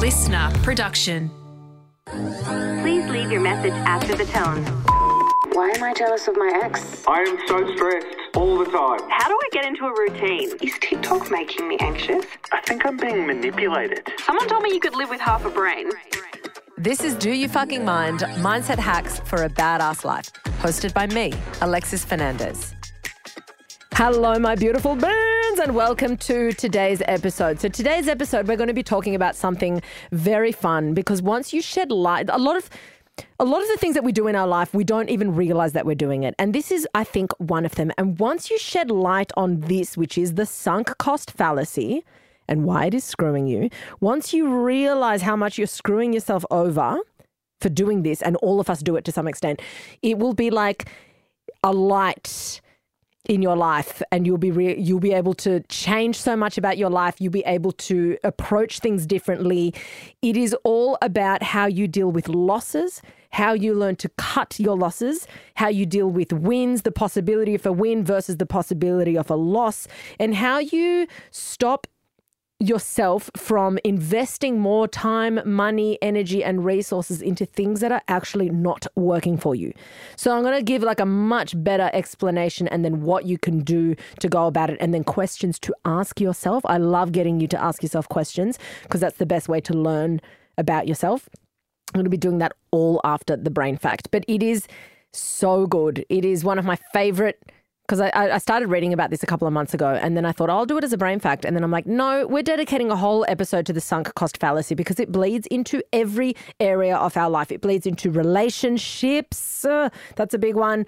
listener production. Please leave your message after the tone. Why am I jealous of my ex? I am so stressed all the time. How do I get into a routine? Is TikTok making me anxious? I think I'm being manipulated. Someone told me you could live with half a brain. This is Do You Fucking Mind Mindset Hacks for a Badass Life, hosted by me, Alexis Fernandez. Hello, my beautiful beans, and welcome to today's episode. So, today's episode, we're going to be talking about something very fun because once you shed light, a lot of a lot of the things that we do in our life, we don't even realize that we're doing it. And this is, I think, one of them. And once you shed light on this, which is the sunk cost fallacy and why it is screwing you, once you realize how much you're screwing yourself over for doing this, and all of us do it to some extent, it will be like a light in your life and you'll be re- you'll be able to change so much about your life you'll be able to approach things differently. It is all about how you deal with losses how you learn to cut your losses how you deal with wins the possibility of a win versus the possibility of a loss and how you stop yourself from investing more time, money, energy, and resources into things that are actually not working for you. So, I'm going to give like a much better explanation and then what you can do to go about it, and then questions to ask yourself. I love getting you to ask yourself questions because that's the best way to learn about yourself. I'm going to be doing that all after the brain fact, but it is so good. It is one of my favorite because I, I started reading about this a couple of months ago and then I thought, I'll do it as a brain fact. And then I'm like, no, we're dedicating a whole episode to the sunk cost fallacy because it bleeds into every area of our life. It bleeds into relationships. Uh, that's a big one.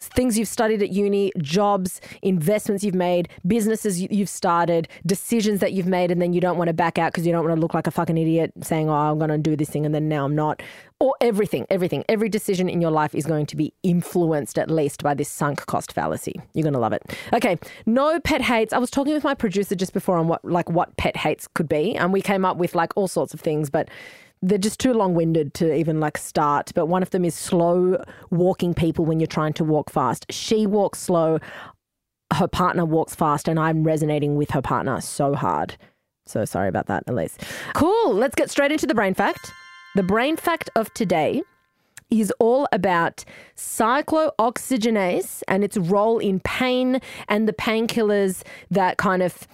Things you've studied at uni, jobs, investments you've made, businesses you've started, decisions that you've made, and then you don't want to back out because you don't want to look like a fucking idiot saying, Oh, I'm going to do this thing, and then now I'm not. Or everything, everything, every decision in your life is going to be influenced at least by this sunk cost fallacy. You're going to love it. Okay, no pet hates. I was talking with my producer just before on what like what pet hates could be, and we came up with like all sorts of things, but they're just too long winded to even like start. But one of them is slow walking people when you're trying to walk fast. She walks slow, her partner walks fast, and I'm resonating with her partner so hard. So sorry about that, Elise. Cool. Let's get straight into the brain fact. The brain fact of today is all about cyclooxygenase and its role in pain and the painkillers that kind of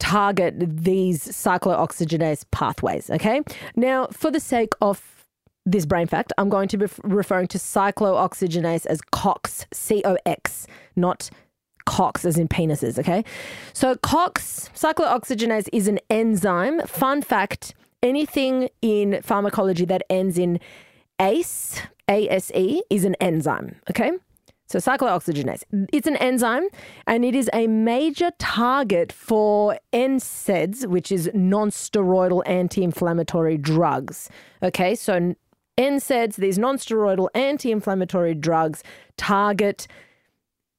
target these cyclooxygenase pathways. Okay. Now, for the sake of this brain fact, I'm going to be referring to cyclooxygenase as COX, C O X, not COX as in penises. Okay. So, COX, cyclooxygenase, is an enzyme. Fun fact anything in pharmacology that ends in ACE, ASE, is an enzyme. Okay. So cyclooxygenase. It's an enzyme and it is a major target for NSAIDs, which is non-steroidal anti-inflammatory drugs. Okay, so NSAIDs, these non-steroidal anti-inflammatory drugs target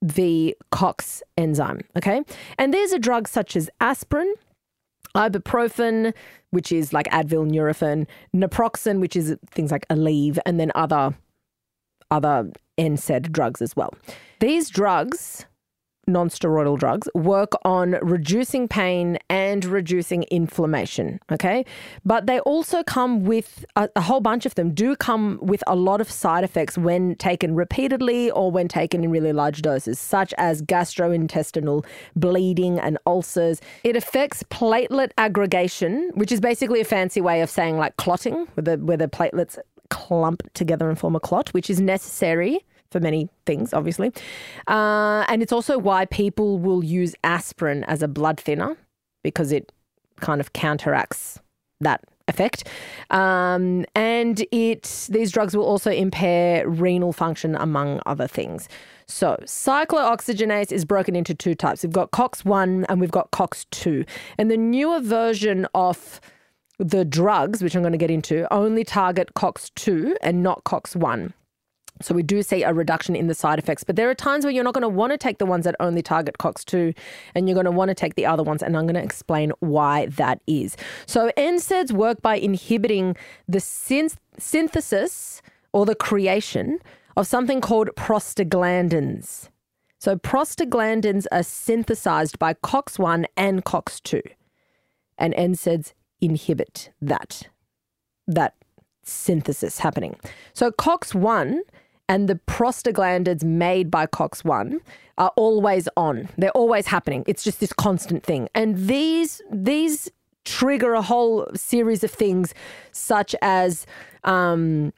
the COX enzyme, okay? And there's a drug such as aspirin, ibuprofen, which is like Advil, Nurofen, naproxen, which is things like Aleve, and then other other NSAID drugs as well. These drugs, non-steroidal drugs, work on reducing pain and reducing inflammation. Okay, but they also come with a, a, whole bunch of them do come with a lot of side effects when taken repeatedly or when taken in really large doses, such as gastrointestinal bleeding and ulcers. It affects platelet aggregation, which is basically a fancy way of saying like clotting, where the where the platelets clump together and form a clot, which is necessary for many things, obviously. Uh, and it's also why people will use aspirin as a blood thinner because it kind of counteracts that effect. Um, and it these drugs will also impair renal function, among other things. So, cyclooxygenase is broken into two types. We've got COX1 and we've got COX2. And the newer version of the drugs, which I'm going to get into, only target COX2 and not COX1. So we do see a reduction in the side effects, but there are times where you're not going to want to take the ones that only target COX2 and you're going to want to take the other ones. And I'm going to explain why that is. So NSAIDs work by inhibiting the synth- synthesis or the creation of something called prostaglandins. So prostaglandins are synthesized by COX1 and COX2. And NSAIDs inhibit that that synthesis happening. So COX1 and the prostaglandins made by COX1 are always on. They're always happening. It's just this constant thing. And these these trigger a whole series of things such as um,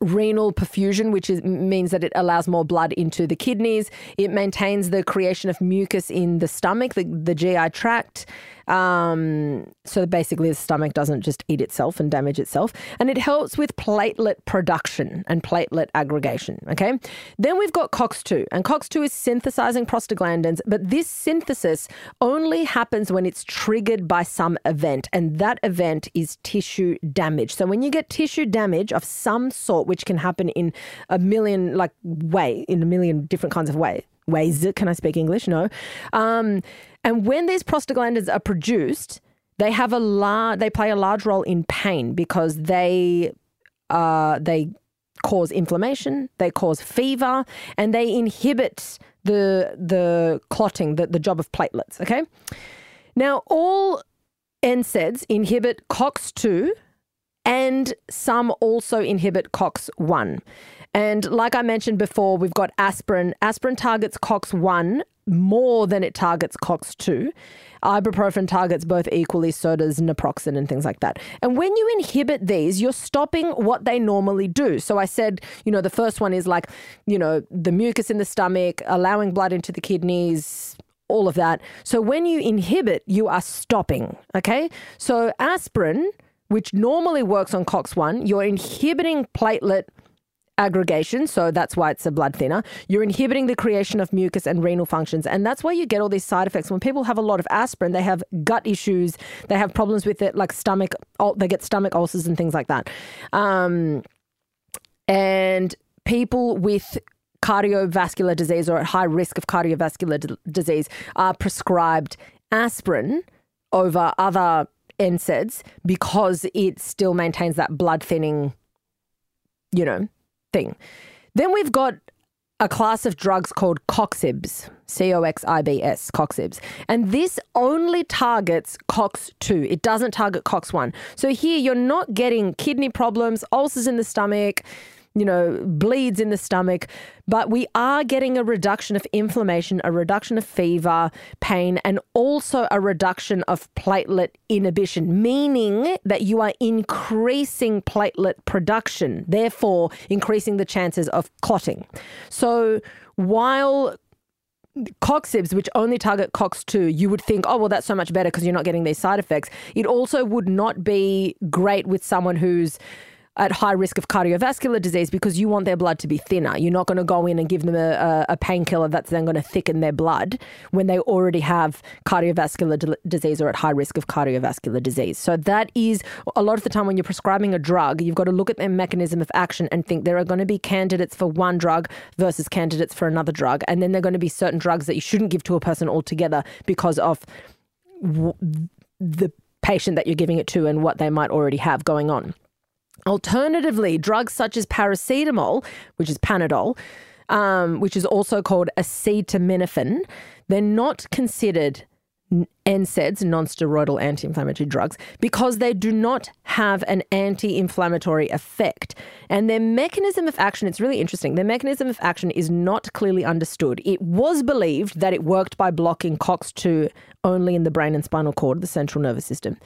renal perfusion, which is, means that it allows more blood into the kidneys. It maintains the creation of mucus in the stomach, the, the GI tract. Um, so basically, the stomach doesn't just eat itself and damage itself. And it helps with platelet production and platelet aggregation. Okay. Then we've got COX2, and COX2 is synthesizing prostaglandins, but this synthesis only happens when it's triggered by some event, and that event is tissue damage. So when you get tissue damage of some sort, which can happen in a million like way, in a million different kinds of way, ways. Can I speak English? No. Um, and when these prostaglandins are produced, they have a lar- they play a large role in pain because they uh, they cause inflammation, they cause fever, and they inhibit the the clotting, the, the job of platelets. Okay. Now all NSAIDs inhibit COX2 and some also inhibit COX1. And like I mentioned before, we've got aspirin. Aspirin targets COX1 more than it targets COX2. Ibuprofen targets both equally, so does naproxen and things like that. And when you inhibit these, you're stopping what they normally do. So I said, you know, the first one is like, you know, the mucus in the stomach, allowing blood into the kidneys, all of that. So when you inhibit, you are stopping. Okay. So aspirin, which normally works on COX1, you're inhibiting platelet aggregation, so that's why it's a blood thinner. You're inhibiting the creation of mucus and renal functions, and that's why you get all these side effects. When people have a lot of aspirin, they have gut issues, they have problems with it, like stomach, they get stomach ulcers and things like that. Um, and people with cardiovascular disease or at high risk of cardiovascular d- disease are prescribed aspirin over other NSAIDs because it still maintains that blood thinning, you know, thing. Then we've got a class of drugs called coxibs, C O X I B S, coxibs. And this only targets COX2. It doesn't target COX1. So here you're not getting kidney problems, ulcers in the stomach, you know, bleeds in the stomach, but we are getting a reduction of inflammation, a reduction of fever, pain, and also a reduction of platelet inhibition, meaning that you are increasing platelet production, therefore increasing the chances of clotting. So while Coxibs, which only target COX2, you would think, oh, well, that's so much better because you're not getting these side effects. It also would not be great with someone who's at high risk of cardiovascular disease because you want their blood to be thinner. You're not going to go in and give them a, a, a painkiller that's then going to thicken their blood when they already have cardiovascular d- disease or at high risk of cardiovascular disease. So that is a lot of the time when you're prescribing a drug, you've got to look at their mechanism of action and think there are going to be candidates for one drug versus candidates for another drug, and then there are going to be certain drugs that you shouldn't give to a person altogether because of w- the patient that you're giving it to and what they might already have going on. Alternatively, drugs such as paracetamol, which is Panadol, um, which is also called acetaminophen, they're not considered NSAIDs, non-steroidal anti-inflammatory drugs, because they do not have an anti-inflammatory effect. And their mechanism of action, it's really interesting. Their mechanism of action is not clearly understood. It was believed that it worked by blocking COX2 only in the brain and spinal cord, the central nervous system,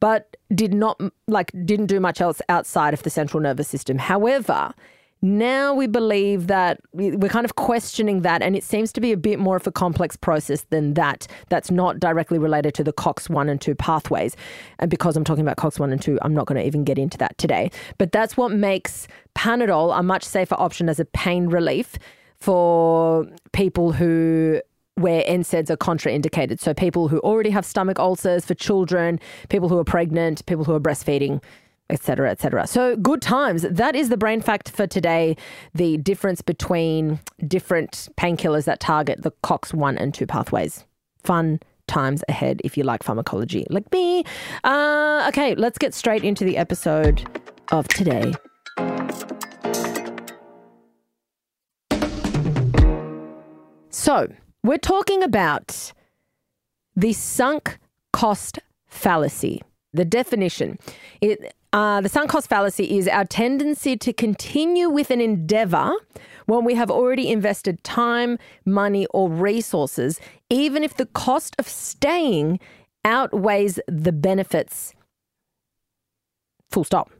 but did not like didn't do much else outside of the central nervous system. However, now we believe that we're kind of questioning that, and it seems to be a bit more of a complex process than that. That's not directly related to the COX1 and 2 pathways. And because I'm talking about COX1 and 2, I'm not going to even get into that today. But that's what makes Panadol a much safer option as a pain relief for people who where NSAIDs are contraindicated. So people who already have stomach ulcers, for children, people who are pregnant, people who are breastfeeding etc etc so good times. That is the brain fact for today. The difference between different painkillers that target the cox1 and 2 pathways. Fun times ahead if you like pharmacology like me. Uh, okay let's get straight into the episode of today. So we're talking about the sunk cost fallacy The definition it, uh, the sunk cost fallacy is our tendency to continue with an endeavor when we have already invested time, money, or resources, even if the cost of staying outweighs the benefits. Full stop.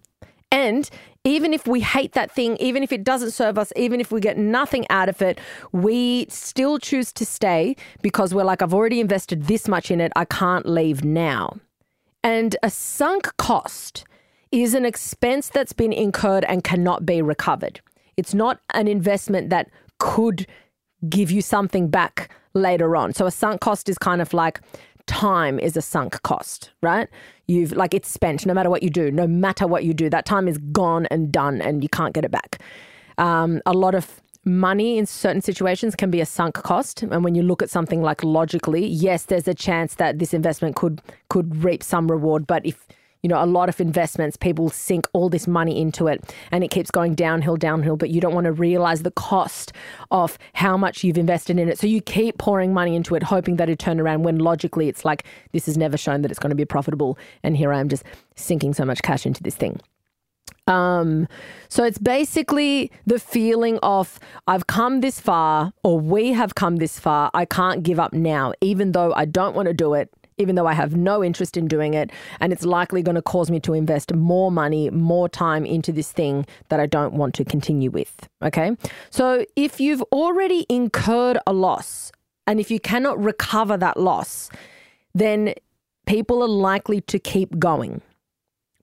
And even if we hate that thing, even if it doesn't serve us, even if we get nothing out of it, we still choose to stay because we're like, I've already invested this much in it. I can't leave now. And a sunk cost is an expense that's been incurred and cannot be recovered. It's not an investment that could give you something back later on. So a sunk cost is kind of like time is a sunk cost, right? You've like it's spent no matter what you do, no matter what you do, that time is gone and done and you can't get it back. Um, a lot of money in certain situations can be a sunk cost and when you look at something like logically yes there's a chance that this investment could could reap some reward but if you know, a lot of investments, people sink all this money into it and it keeps going downhill, downhill, but you don't want to realize the cost of how much you've invested in it. So you keep pouring money into it, hoping that it turn around when logically it's like, this has never shown that it's going to be profitable. And here I am just sinking so much cash into this thing. Um, so it's basically the feeling of I've come this far, or we have come this far. I can't give up now, even though I don't want to do it even though I have no interest in doing it. And it's likely going to cause me to invest more money, more time into this thing that I don't want to continue with. Okay. So if you've already incurred a loss and if you cannot recover that loss, then people are likely to keep going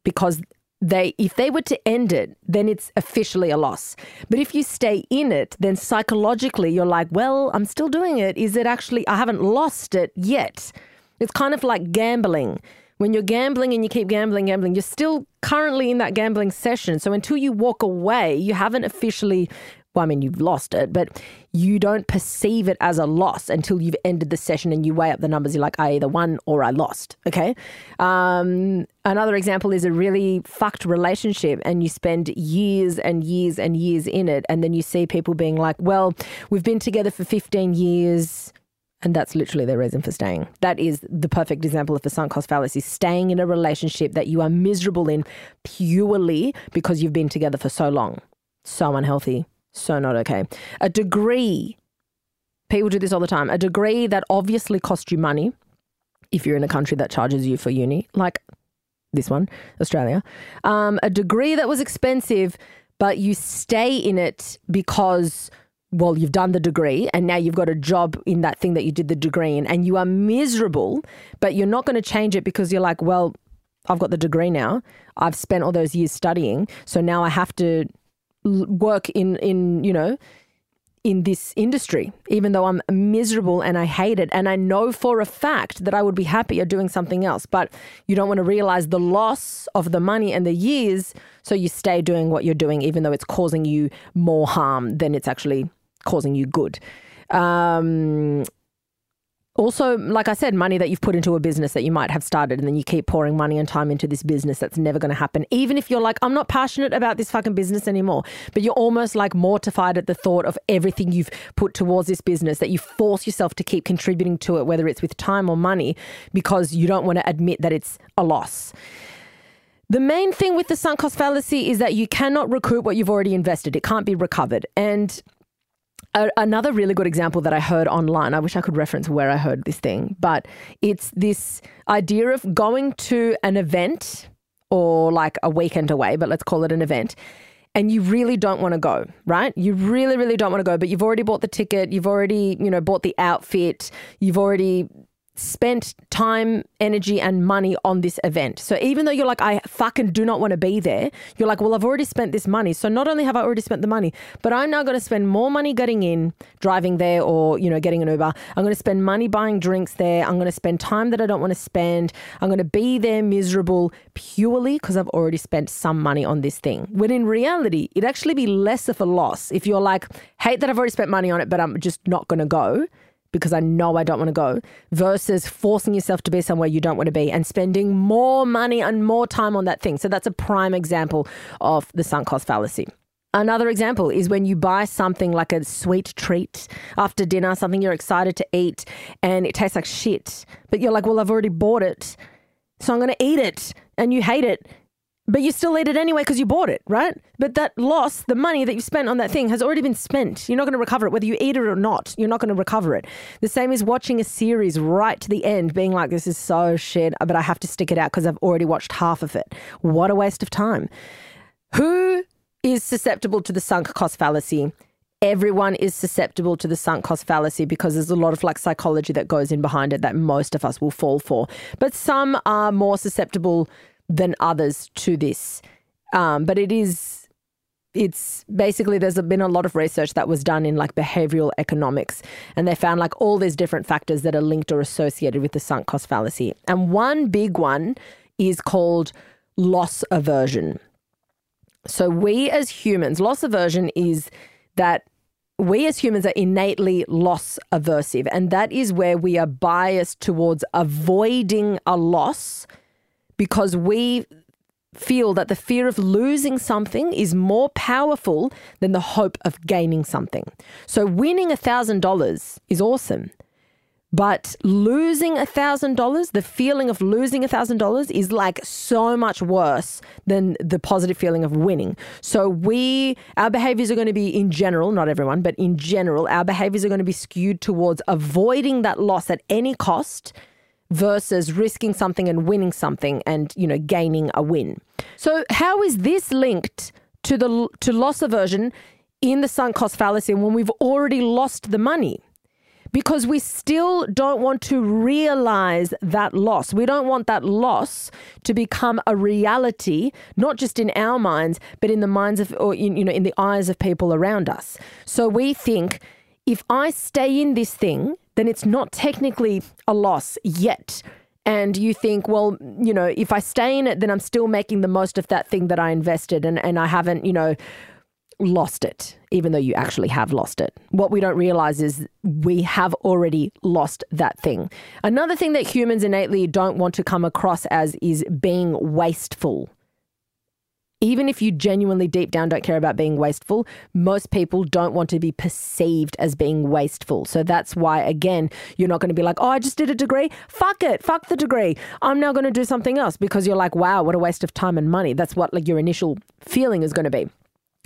because they if they were to end it then it's officially a loss but if you stay in it then psychologically you're like well i'm still doing it is it actually i haven't lost it yet it's kind of like gambling. When you're gambling and you keep gambling, gambling, you're still currently in that gambling session. So until you walk away, you haven't officially, well, I mean, you've lost it, but you don't perceive it as a loss until you've ended the session and you weigh up the numbers. You're like, I either won or I lost. Okay. Um, another example is a really fucked relationship and you spend years and years and years in it. And then you see people being like, well, we've been together for 15 years and that's literally their reason for staying. That is the perfect example of the sunk cost fallacy staying in a relationship that you are miserable in purely because you've been together for so long. So unhealthy, so not okay. A degree, people do this all the time, a degree that obviously cost you money if you're in a country that charges you for uni, like this one, Australia. Um, a degree that was expensive, but you stay in it because well, you've done the degree and now you've got a job in that thing that you did the degree in, and you are miserable, but you're not going to change it because you're like, well, I've got the degree now. I've spent all those years studying, so now I have to work in in you know in this industry, even though I'm miserable and I hate it. And I know for a fact that I would be happier doing something else. But you don't want to realize the loss of the money and the years. So you stay doing what you're doing, even though it's causing you more harm than it's actually causing you good. Um, also, like I said, money that you've put into a business that you might have started, and then you keep pouring money and time into this business that's never going to happen. Even if you're like, I'm not passionate about this fucking business anymore, but you're almost like mortified at the thought of everything you've put towards this business that you force yourself to keep contributing to it, whether it's with time or money, because you don't want to admit that it's a loss. The main thing with the sunk cost fallacy is that you cannot recoup what you've already invested. It can't be recovered. And a, another really good example that I heard online, I wish I could reference where I heard this thing, but it's this idea of going to an event or like a weekend away, but let's call it an event. And you really don't want to go, right? You really, really don't want to go, but you've already bought the ticket, you've already, you know, bought the outfit, you've already spent time, energy, and money on this event. So even though you're like, I fucking do not want to be there, you're like, well, I've already spent this money. So not only have I already spent the money, but I'm now going to spend more money getting in, driving there, or, you know, getting an Uber. I'm going to spend money buying drinks there. I'm going to spend time that I don't want to spend. I'm going to be there miserable purely because I've already spent some money on this thing. When in reality, it'd actually be less of a loss if you're like, hate that I've already spent money on it, but I'm just not going to go because I know I don't want to go, versus forcing yourself to be somewhere you don't want to be and spending more money and more time on that thing. So that's a prime example of the sunk cost fallacy. Another example is when you buy something like a sweet treat after dinner, something you're excited to eat, and it tastes like shit, but you're like, well, I've already bought it. So I'm going to eat it and you hate it, but you still eat it anyway because you bought it, right? But that loss, the money that you spent on that thing has already been spent. You're not going to recover it, whether you eat it or not. You're not going to recover it. The same as watching a series right to the end, being like, this is so shit, but I have to stick it out because I've already watched half of it. What a waste of time. Who is susceptible to the sunk cost fallacy? Everyone is susceptible to the sunk cost fallacy because there's a lot of like psychology that goes in behind it that most of us will fall for. But some are more susceptible than others to this. Um, but it is, it's basically, there's been a lot of research that was done in like behavioral economics, and they found like all these different factors that are linked or associated with the sunk cost fallacy. And one big one is called loss aversion. So, we as humans, loss aversion is that we as humans are innately loss aversive, and that is where we are biased towards avoiding a loss because we feel that the fear of losing something is more powerful than the hope of gaining something. So winning $1,000 is awesome. But losing $1,000, the feeling of losing $1,000 is like so much worse than the positive feeling of winning. So we, our behaviors are going to be in general, not everyone, but in general, our behaviors are going to be skewed towards avoiding that loss at any cost versus risking something and winning something and you know gaining a win. So how is this linked to the to loss aversion in the sunk cost fallacy when we've already lost the money? Because we still don't want to realize that loss. We don't want that loss to become a reality, not just in our minds, but in the minds of, or in, you know, in the eyes of people around us. So we think if I stay in this thing, then it's not technically a loss yet. And you think, well, you know, if I stay in it, then I'm still making the most of that thing that I invested and, and I haven't, you know, lost it, even though you actually have lost it. What we don't realize is we have already lost that thing. Another thing that humans innately don't want to come across as is being wasteful even if you genuinely deep down don't care about being wasteful, most people don't want to be perceived as being wasteful. So that's why, again, you're not going to be like, oh, I just did a degree. Fuck it. Fuck the degree. I'm now going to do something else because you're like, wow, what a waste of time and money. That's what like your initial feeling is going to be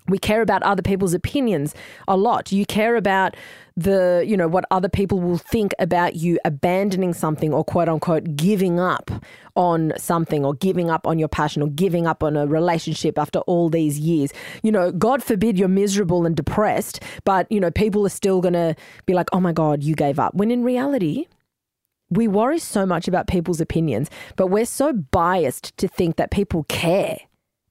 we care about other people's opinions a lot. You care about the, you know, what other people will think about you abandoning something or quote unquote giving up on something or giving up on your passion or giving up on a relationship after all these years. You know, God forbid you're miserable and depressed, but, you know, people are still going to be like, oh my God, you gave up. When in reality, we worry so much about people's opinions, but we're so biased to think that people care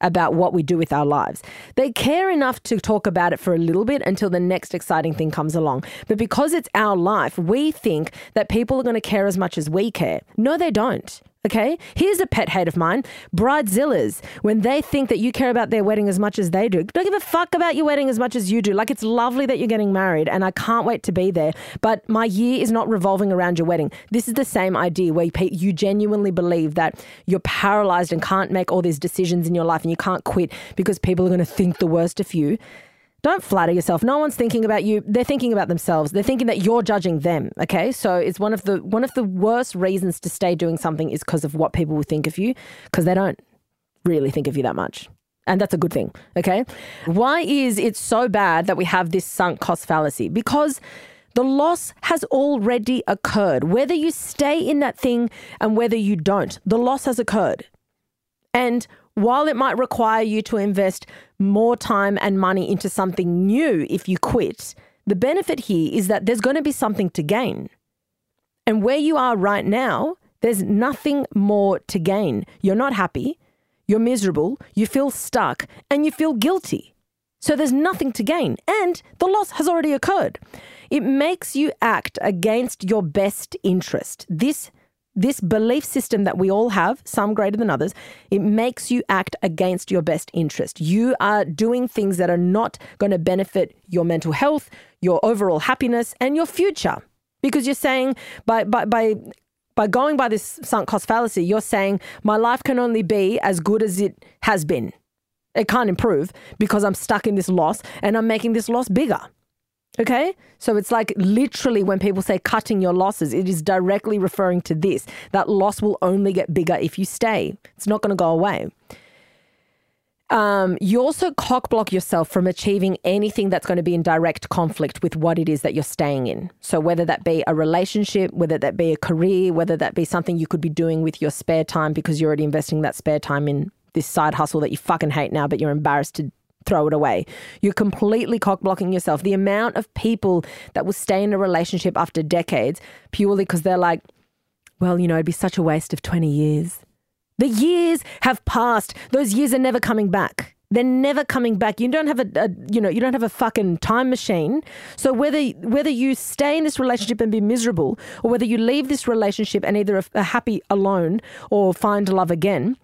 about what we do with our lives. They care enough to talk about it for a little bit until the next exciting thing comes along. But because it's our life, we think that people are going to care as much as we care. No, they don't. Okay, here's a pet hate of mine bridezillas. When they think that you care about their wedding as much as they do, don't give a fuck about your wedding as much as you do. Like, it's lovely that you're getting married, and I can't wait to be there. But my year is not revolving around your wedding. This is the same idea where you genuinely believe that you're paralyzed and can't make all these decisions in your life and you can't quit because people are going to think the worst of you. Don't flatter yourself. No one's thinking about you. They're thinking about themselves. They're thinking that you're judging them. Okay, so it's one of the one of the worst reasons to stay doing something is because of what people will think of you, because they don't really think of you that much. And that's a good thing. Okay. Why is it so bad that we have this sunk cost fallacy? Because the loss has already occurred. Whether you stay in that thing and whether you don't, the loss has occurred. And while it might require you to invest more time and money into something new if you quit, the benefit here is that there's going to be something to gain. And where you are right now, there's nothing more to gain. You're not happy, you're miserable, you feel stuck, and you feel guilty. So there's nothing to gain, and the loss has already occurred. It makes you act against your best interest. This this belief system that we all have, some greater than others, it makes you act against your best interest. You are doing things that are not going to benefit your mental health, your overall happiness, and your future. Because you're saying by by by by going by this sunk cost fallacy, you're saying my life can only be as good as it has been. It can't improve because I'm stuck in this loss and I'm making this loss bigger. Okay? So it's like literally when people say cutting your losses, it is directly referring to this. That loss will only get bigger if you stay, it's not going to go away. Um, you also cockblock yourself from achieving anything that's going to be in direct conflict with what it is that you're staying in. So, whether that be a relationship, whether that be a career, whether that be something you could be doing with your spare time because you're already investing that spare time in this side hustle that you fucking hate now, but you're embarrassed to throw it away. You're completely cock blocking yourself. The amount of people that will stay in a relationship after decades purely because they're like, well, you know, it'd be such a waste of 20 years. The years have passed. Those years are never coming back. They're never coming back. You don't have a, a, you know, you don't have a fucking time machine. So whether whether you stay in this relationship and be miserable, or whether you leave this relationship and either are happy alone or find love again,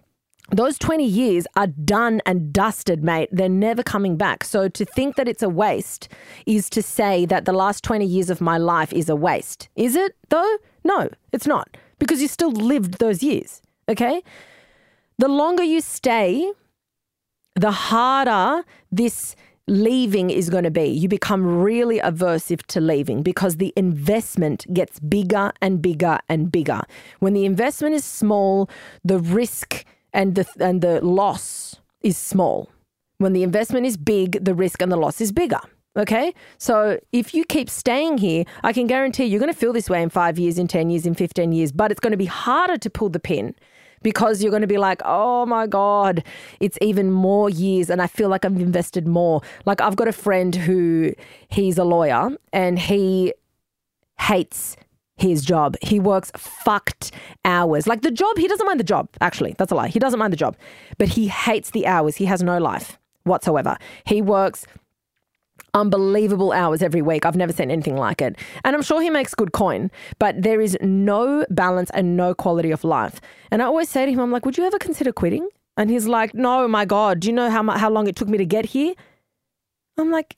those 20 years are done and dusted, mate. They're never coming back. So to think that it's a waste is to say that the last 20 years of my life is a waste. Is it, though? No, it's not, because you still lived those years. Okay? The longer you stay, the harder this leaving is going to be. You become really aversive to leaving because the investment gets bigger and bigger and bigger. When the investment is small, the risk and the and the loss is small. When the investment is big, the risk and the loss is bigger. Okay? So if you keep staying here, I can guarantee you're going to feel this way in 5 years, in 10 years, in 15 years, but it's going to be harder to pull the pin because you're going to be like, "Oh my god, it's even more years and I feel like I've invested more." Like I've got a friend who he's a lawyer and he hates his job. He works fucked hours. Like the job, he doesn't mind the job, actually. That's a lie. He doesn't mind the job, but he hates the hours. He has no life whatsoever. He works unbelievable hours every week. I've never seen anything like it. And I'm sure he makes good coin, but there is no balance and no quality of life. And I always say to him, I'm like, would you ever consider quitting? And he's like, no, my God, do you know how, how long it took me to get here? I'm like,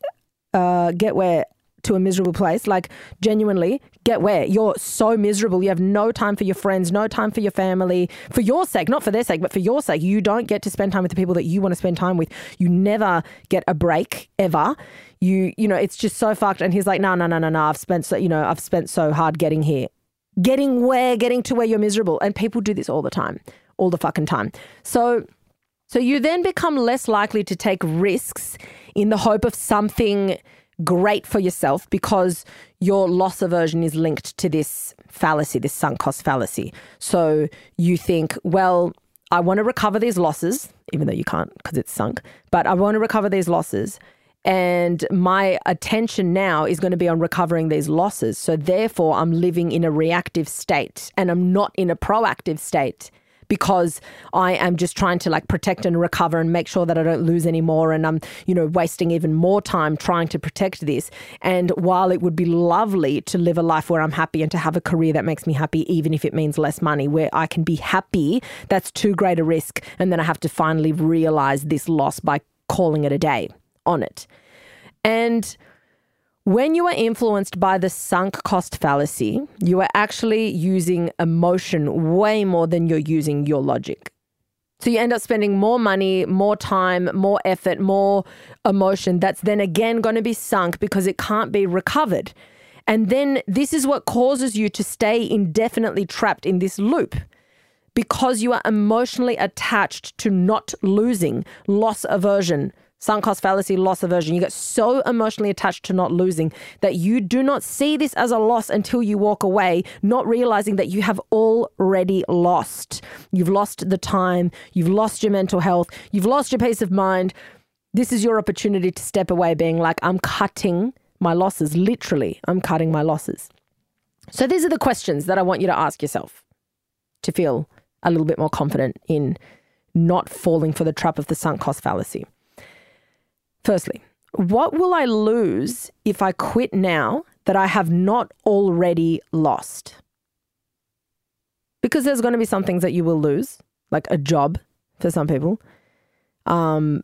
uh, get where? to a miserable place. Like, genuinely, get where? You're so miserable. You have no time for your friends, no time for your family, for your sake, not for their sake, but for your sake. You don't get to spend time with the people that you want to spend time with. You never get a break ever. You, you know, it's just so fucked. And he's like, no, no, no, no, no. I've spent so, you know, I've spent so hard getting here. Getting where? Getting to where you're miserable. And people do this all the time, all the fucking time. So, so you then become less likely to take risks in the hope of something great for yourself because your loss aversion is linked to this fallacy, this sunk cost fallacy. So you think, well, I want to recover these losses, even though you can't because it's sunk, but I want to recover these losses. And my attention now is going to be on recovering these losses. So therefore, I'm living in a reactive state and I'm not in a proactive state because I am just trying to like protect and recover and make sure that I don't lose any more. And I'm, you know, wasting even more time trying to protect this. And while it would be lovely to live a life where I'm happy and to have a career that makes me happy, even if it means less money, where I can be happy, that's too great a risk. And then I have to finally realize this loss by calling it a day on it. And when you are influenced by the sunk cost fallacy, you are actually using emotion way more than you're using your logic. So you end up spending more money, more time, more effort, more emotion that's then again going to be sunk because it can't be recovered. And then this is what causes you to stay indefinitely trapped in this loop because you are emotionally attached to not losing, loss aversion, sunk cost fallacy, loss aversion. You get so emotionally attached to not losing that you do not see this as a loss until you walk away, not realizing that you have already lost. You've lost the time, you've lost your mental health, you've lost your peace of mind. This is your opportunity to step away, being like, I'm cutting my losses. Literally, I'm cutting my losses. So, these are the questions that I want you to ask yourself to feel a little bit more confident in not falling for the trap of the sunk cost fallacy. Firstly, what will I lose if I quit now that I have not already lost? Because there's going to be some things that you will lose, like a job for some people. Um,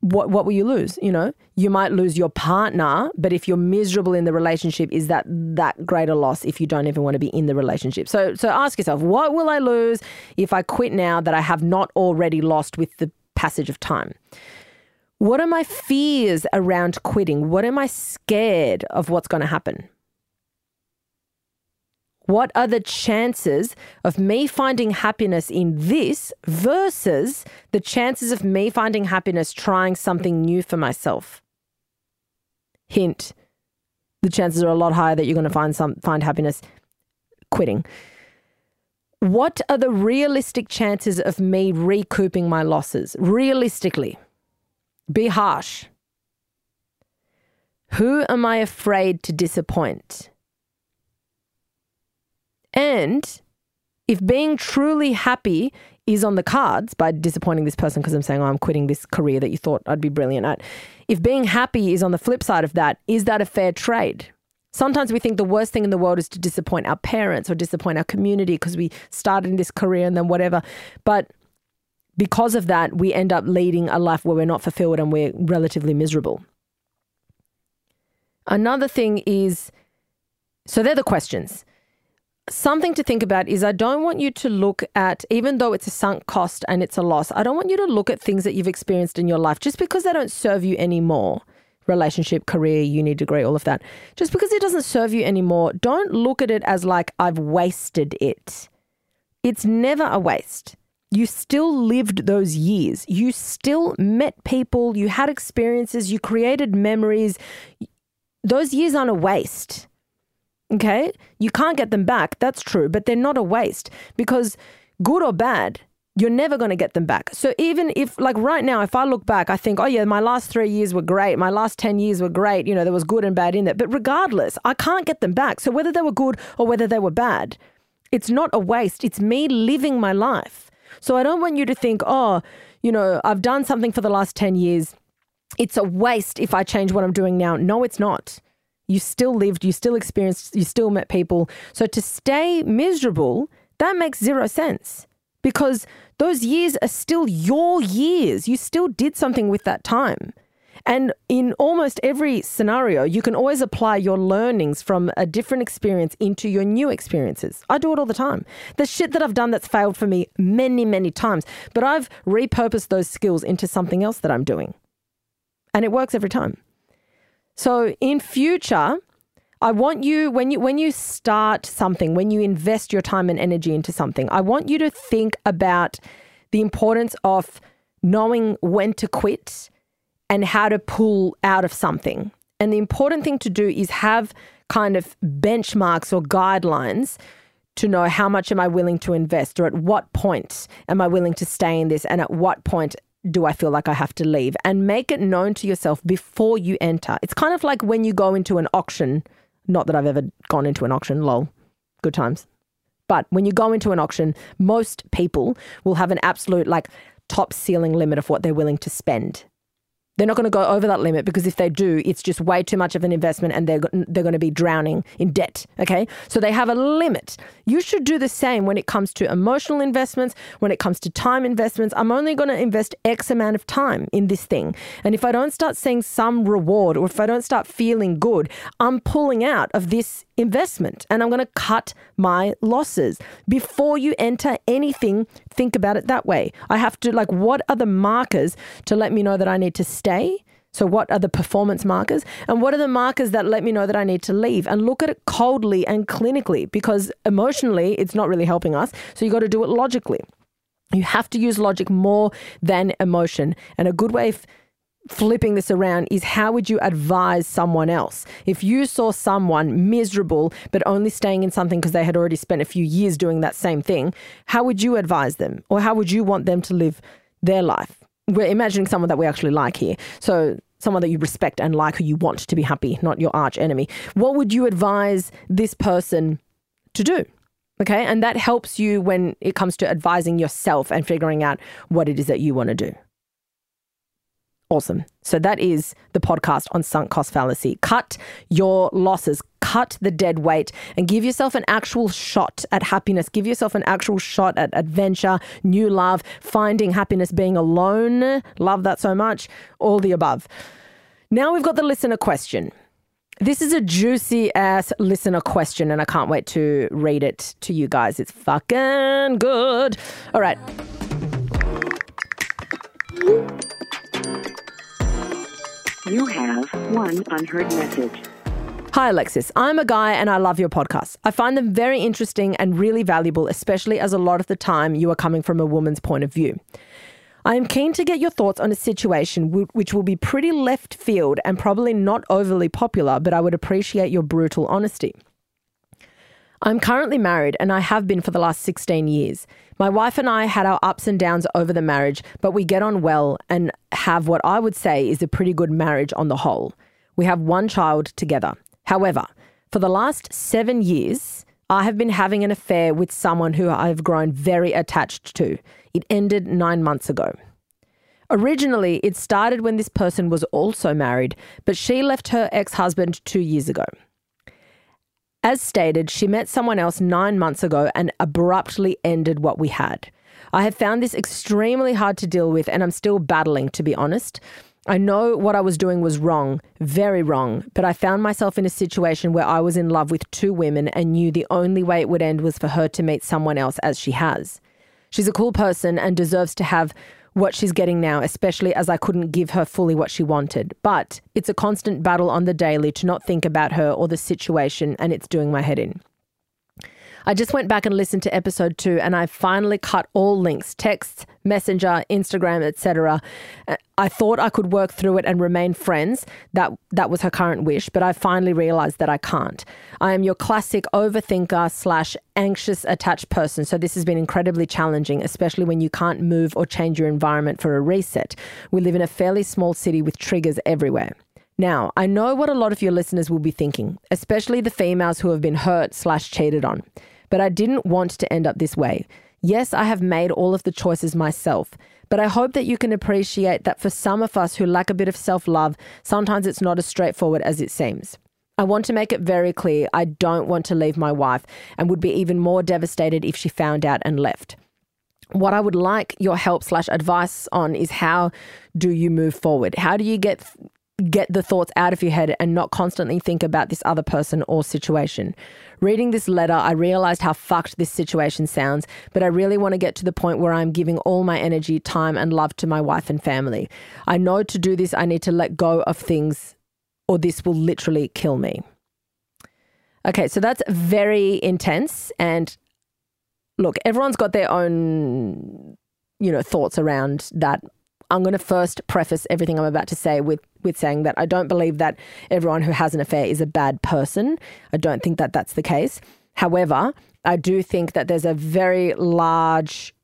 what what will you lose? You know, you might lose your partner, but if you're miserable in the relationship, is that that greater loss if you don't even want to be in the relationship? So so ask yourself, what will I lose if I quit now that I have not already lost with the passage of time? What are my fears around quitting? What am I scared of what's going to happen? What are the chances of me finding happiness in this versus the chances of me finding happiness trying something new for myself? Hint, the chances are a lot higher that you're going to find some find happiness quitting. What are the realistic chances of me recouping my losses? Realistically, be harsh. Who am I afraid to disappoint? And if being truly happy is on the cards by disappointing this person because I'm saying, oh, I'm quitting this career that you thought I'd be brilliant at. If being happy is on the flip side of that, is that a fair trade? Sometimes we think the worst thing in the world is to disappoint our parents or disappoint our community because we started in this career and then whatever. But because of that, we end up leading a life where we're not fulfilled and we're relatively miserable. Another thing is so they're the questions something to think about is I don't want you to look at, even though it's a sunk cost and it's a loss, I don't want you to look at things that you've experienced in your life just because they don't serve you anymore relationship, career, uni degree, all of that. Just because it doesn't serve you anymore, don't look at it as like I've wasted it. It's never a waste. You still lived those years. You still met people. You had experiences. You created memories. Those years aren't a waste. Okay. You can't get them back. That's true. But they're not a waste because good or bad, you're never going to get them back. So even if, like right now, if I look back, I think, oh yeah, my last three years were great. My last 10 years were great. You know, there was good and bad in it. But regardless, I can't get them back. So whether they were good or whether they were bad, it's not a waste. It's me living my life. So I don't want you to think, oh, you know, I've done something for the last 10 years. It's a waste if I change what I'm doing now. No, it's not. You still lived, you still experienced, you still met people. So to stay miserable, that makes zero sense because those years are still your years. You still did something with that time. And in almost every scenario, you can always apply your learnings from a different experience into your new experiences. I do it all the time. The shit that I've done that's failed for me many, many times, but I've repurposed those skills into something else that I'm doing. And it works every time. So in future, I want you when you when you start something, when you invest your time and energy into something, I want you to think about the importance of knowing when to quit and how to pull out of something. And the important thing to do is have kind of benchmarks or guidelines to know how much am I willing to invest or at what point am I willing to stay in this and at what point do I feel like I have to leave? And make it known to yourself before you enter. It's kind of like when you go into an auction. Not that I've ever gone into an auction, lol. Good times. But when you go into an auction, most people will have an absolute like top ceiling limit of what they're willing to spend. They're not going to go over that limit because if they do, it's just way too much of an investment and they're, they're going to be drowning in debt. Okay. So they have a limit. You should do the same when it comes to emotional investments, when it comes to time investments. I'm only going to invest X amount of time in this thing. And if I don't start seeing some reward or if I don't start feeling good, I'm pulling out of this investment and I'm going to cut my losses. Before you enter anything, think about it that way. I have to, like, what are the markers to let me know that I need to stay? So, what are the performance markers? And what are the markers that let me know that I need to leave? And look at it coldly and clinically because emotionally, it's not really helping us. So, you got to do it logically. You have to use logic more than emotion. And a good way flipping this around is how would you advise someone else? If you saw someone miserable but only staying in something because they had already spent a few years doing that same thing, how would you advise them? Or how would you want them to live their life? We're imagining someone that we actually like here. So someone that you respect and like who you want to be happy, not your arch enemy. What would you advise this person to do? Okay. And that helps you when it comes to advising yourself and figuring out what it is that you want to do. Awesome. So that is the podcast on sunk cost fallacy. Cut your losses, cut the dead weight, and give yourself an actual shot at happiness. Give yourself an actual shot at adventure, new love, finding happiness, being alone. Love that so much. All the above. Now we've got the listener question. This is a juicy ass listener question, and I can't wait to read it to you guys. It's fucking good. All right. You have one unheard message. Hi, Alexis. I'm a guy and I love your podcasts. I find them very interesting and really valuable, especially as a lot of the time you are coming from a woman's point of view. I am keen to get your thoughts on a situation which will be pretty left field and probably not overly popular, but I would appreciate your brutal honesty. I'm currently married and I have been for the last 16 years. My wife and I had our ups and downs over the marriage, but we get on well and have what I would say is a pretty good marriage on the whole. We have one child together. However, for the last seven years, I have been having an affair with someone who I've grown very attached to. It ended nine months ago. Originally, it started when this person was also married, but she left her ex husband two years ago. As stated, she met someone else nine months ago and abruptly ended what we had. I have found this extremely hard to deal with, and I'm still battling, to be honest. I know what I was doing was wrong, very wrong, but I found myself in a situation where I was in love with two women and knew the only way it would end was for her to meet someone else as she has. She's a cool person and deserves to have what she's getting now, especially as I couldn't give her fully what she wanted. But it's a constant battle on the daily to not think about her or the situation, and it's doing my head in. I just went back and listened to episode two, and I finally cut all links, texts, messenger, Instagram, etc. Uh, I thought I could work through it and remain friends. That that was her current wish, but I finally realized that I can't. I am your classic overthinker slash anxious attached person, so this has been incredibly challenging, especially when you can't move or change your environment for a reset. We live in a fairly small city with triggers everywhere. Now, I know what a lot of your listeners will be thinking, especially the females who have been hurt slash cheated on. But I didn't want to end up this way. Yes, I have made all of the choices myself, but I hope that you can appreciate that for some of us who lack a bit of self love, sometimes it's not as straightforward as it seems. I want to make it very clear I don't want to leave my wife and would be even more devastated if she found out and left. What I would like your help slash advice on is how do you move forward? How do you get get the thoughts out of your head and not constantly think about this other person or situation. Reading this letter, I realized how fucked this situation sounds, but I really want to get to the point where I'm giving all my energy, time, and love to my wife and family. I know to do this, I need to let go of things, or this will literally kill me. Okay, so that's very intense. And look, everyone's got their own, you know, thoughts around that. I'm going to first preface everything I'm about to say with with saying that I don't believe that everyone who has an affair is a bad person. I don't think that that's the case. However, I do think that there's a very large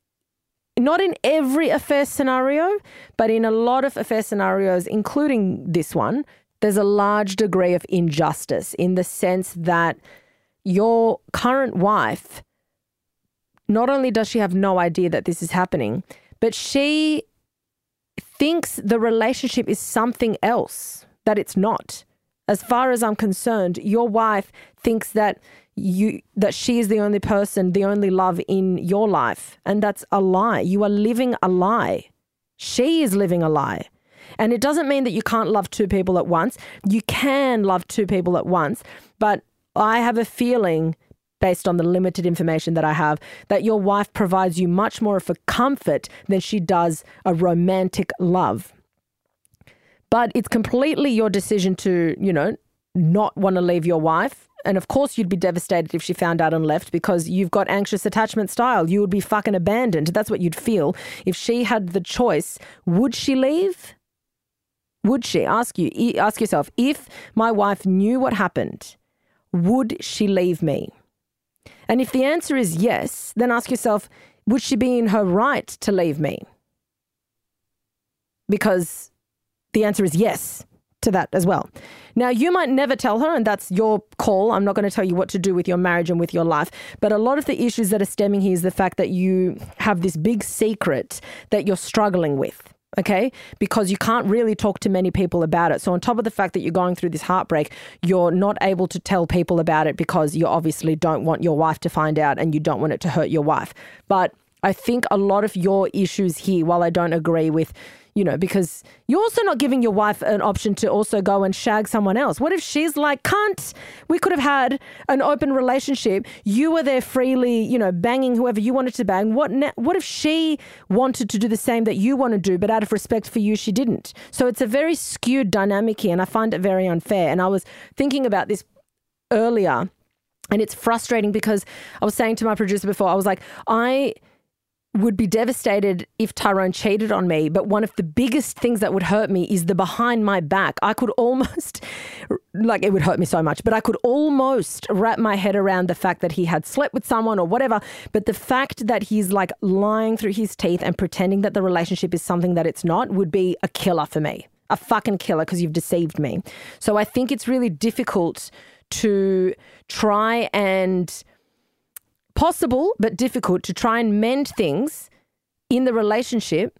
not in every affair scenario, but in a lot of affair scenarios, including this one, there's a large degree of injustice in the sense that your current wife, not only does she have no idea that this is happening, but she thinks the relationship is something else, that it's not. As far as I'm concerned, your wife thinks that you that she is the only person, the only love in your life, and that's a lie. You are living a lie. She is living a lie. And it doesn't mean that you can't love two people at once. You can love two people at once, but I have a feeling based on the limited information that I have, that your wife provides you much more of a comfort than she does a romantic love. But it's completely your decision to, you know, not want to leave your wife. And of course, you'd be devastated if she found out and left because you've got anxious attachment style. You would be fucking abandoned. That's what you'd feel. If she had the choice, would she leave? Would she? Ask you, ask yourself, if my wife knew what happened, would she leave me? And if the answer is yes, then ask yourself would she be in her right to leave me? Because the answer is yes to that as well. Now, you might never tell her, and that's your call. I'm not going to tell you what to do with your marriage and with your life. But a lot of the issues that are stemming here is the fact that you have this big secret that you're struggling with okay? Because you can't really talk to many people about it. So, on top of the fact that you're going through this heartbreak, you're not able to tell people about it because you obviously don't want your wife to find out and you don't want it to hurt your wife. But I think a lot of your issues here, while I don't agree with, you know, because you're also not giving your wife an option to also go and shag someone else. What if she's like, cunt, we could have had an open relationship. You were there freely, you know, banging whoever you wanted to bang. What, what if she wanted to do the same that you want to do, but out of respect for you, she didn't? So it's a very skewed dynamic here, and I find it very unfair. And I was thinking about this earlier, and it's frustrating because I was saying to my producer before, I was like, I would be devastated if Tyrone cheated on me. But one of the biggest things that would hurt me is the behind my back. I could almost, like, it would hurt me so much, but I could almost wrap my head around the fact that he had slept with someone or whatever. But the fact that he's like lying through his teeth and pretending that the relationship is something that it's not would be a killer for me. A fucking killer because you've deceived me. So I think it's really difficult to try and possible but difficult to try and mend things in the relationship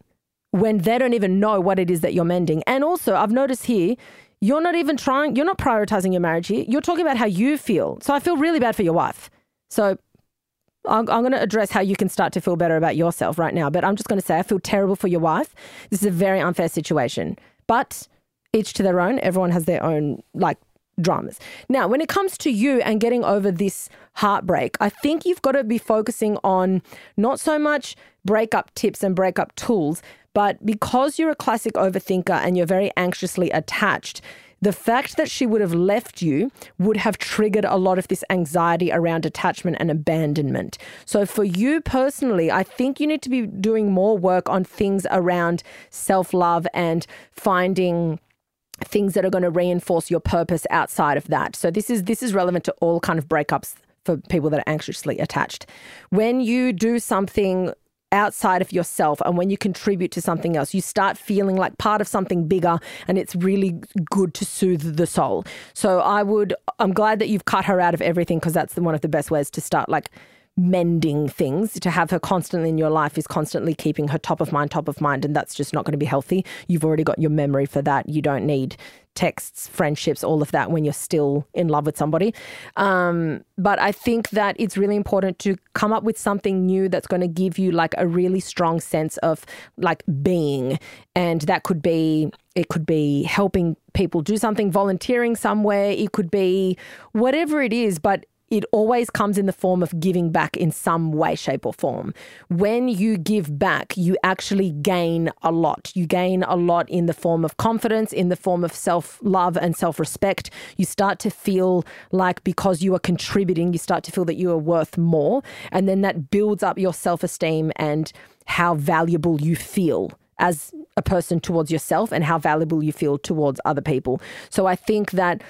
when they don't even know what it is that you're mending. And also, I've noticed here, you're not even trying, you're not prioritizing your marriage here. You're talking about how you feel. So I feel really bad for your wife. So I'm, I'm going to address how you can start to feel better about yourself right now. But I'm just going to say, I feel terrible for your wife. This is a very unfair situation. But each to their own. Everyone has their own, like, dramas. Now, when it comes to you and getting over this heartbreak, I think you've got to be focusing on not so much breakup tips and breakup tools, but because you're a classic overthinker and you're very anxiously attached, the fact that she would have left you would have triggered a lot of this anxiety around attachment and abandonment. So, for you personally, I think you need to be doing more work on things around self love and finding things that are going to reinforce your purpose outside of that. So this is this is relevant to all kind of breakups for people that are anxiously attached. When you do something outside of yourself and when you contribute to something else, you start feeling like part of something bigger and it's really good to soothe the soul. So I would I'm glad that you've cut her out of everything because that's the, one of the best ways to start like mending things. To have her constantly in your life is constantly keeping her top of mind, top of mind, and that's just not going to be healthy. You've already got your memory for that. You don't need texts, friendships, all of that when you're still in love with somebody. Um, but I think that it's really important to come up with something new that's going to give you like a really strong sense of like being. And that could be, it could be helping people do something, volunteering somewhere, it could be whatever it is, but it always comes in the form of giving back in some way, shape, or form. When you give back, you actually gain a lot. You gain a lot in the form of confidence, in the form of self love and self respect. You start to feel like because you are contributing, you start to feel that you are worth more. And then that builds up your self esteem and how valuable you feel as a person towards yourself and how valuable you feel towards other people. So I think that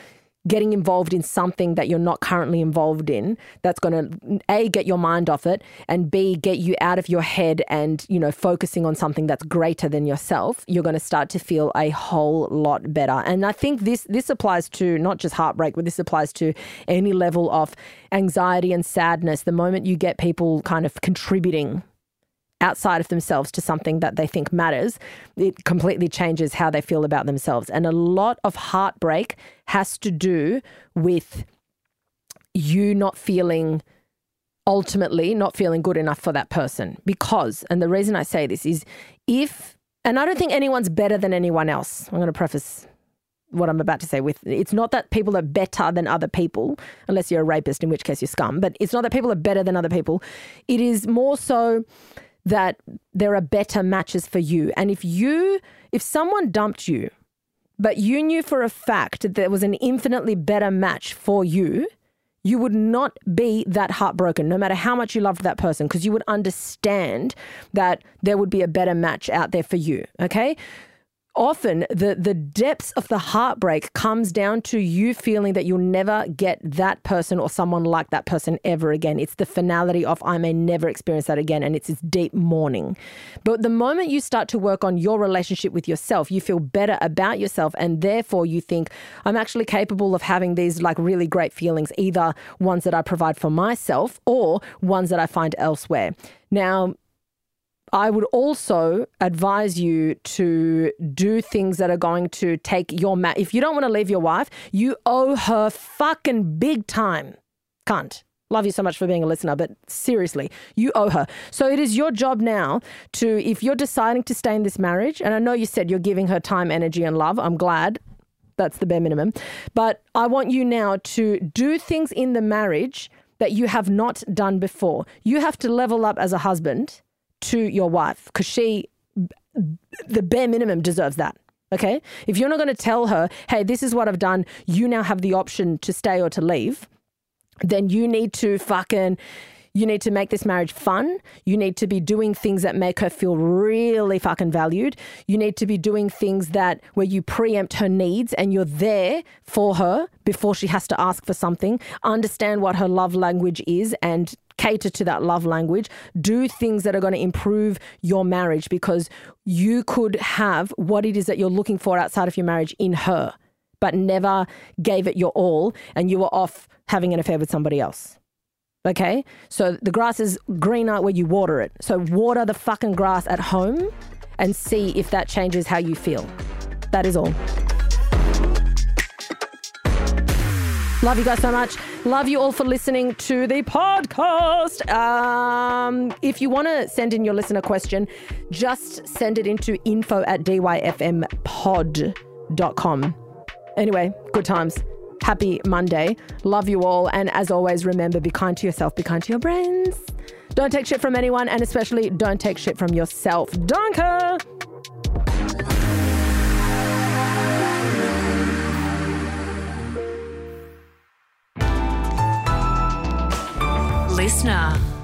getting involved in something that you're not currently involved in that's going to a get your mind off it and b get you out of your head and you know focusing on something that's greater than yourself you're going to start to feel a whole lot better. And i think this this applies to not just heartbreak but this applies to any level of anxiety and sadness. The moment you get people kind of contributing outside of themselves to something that they think matters, it completely changes how they feel about themselves. And a lot of heartbreak has to do with you not feeling ultimately not feeling good enough for that person because and the reason I say this is if and I don't think anyone's better than anyone else. I'm going to preface what I'm about to say with it's not that people are better than other people, unless you're a rapist, in which case you're scum, but it's not that people are better than other people. It is more so that there are better matches for you. And if you, if someone dumped you, but you knew for a fact that there was an infinitely better match for you, you would not be that heartbroken, no matter how much you loved that person, because you would understand that there would be a better match out there for you. Okay often the the depths of the heartbreak comes down to you feeling that you'll never get that person or someone like that person ever again. It's the finality of I may never experience that again and it's this deep mourning. But the moment you start to work on your relationship with yourself, you feel better about yourself and therefore you think I'm actually capable of having these like really great feelings, either ones that I provide for myself or ones that I find elsewhere. Now, I would also advise you to do things that are going to take your mat. If you don't want to leave your wife, you owe her fucking big time. Can't. Love you so much for being a listener, but seriously, you owe her. So it is your job now to, if you're deciding to stay in this marriage, and I know you said you're giving her time, energy, and love. I'm glad. That's the bare minimum. But I want you now to do things in the marriage that you have not done before. You have to level up as a husband to your wife because she, the bare minimum, deserves that. Okay. If you're not going to tell her, hey, this is what I've done, you now have the option to stay or to leave, then you need to fucking. You need to make this marriage fun. You need to be doing things that make her feel really fucking valued. You need to be doing things that where you preempt her needs and you're there for her before she has to ask for something. Understand what her love language is and cater to that love language. Do things that are going to improve your marriage because you could have what it is that you're looking for outside of your marriage in her, but never gave it your all and you were off having an affair with somebody else. Okay? So the grass is greener where you water it. So water the fucking grass at home and see if that changes how you feel. That is all. Love you guys so much. Love you all for listening to the podcast. Um, if you want to send in your listener question, just send it into info at dyfmpod.com. Anyway, good times. Happy Monday. Love you all. And as always, remember be kind to yourself, be kind to your brains. Don't take shit from anyone, and especially don't take shit from yourself. Danke! Listener.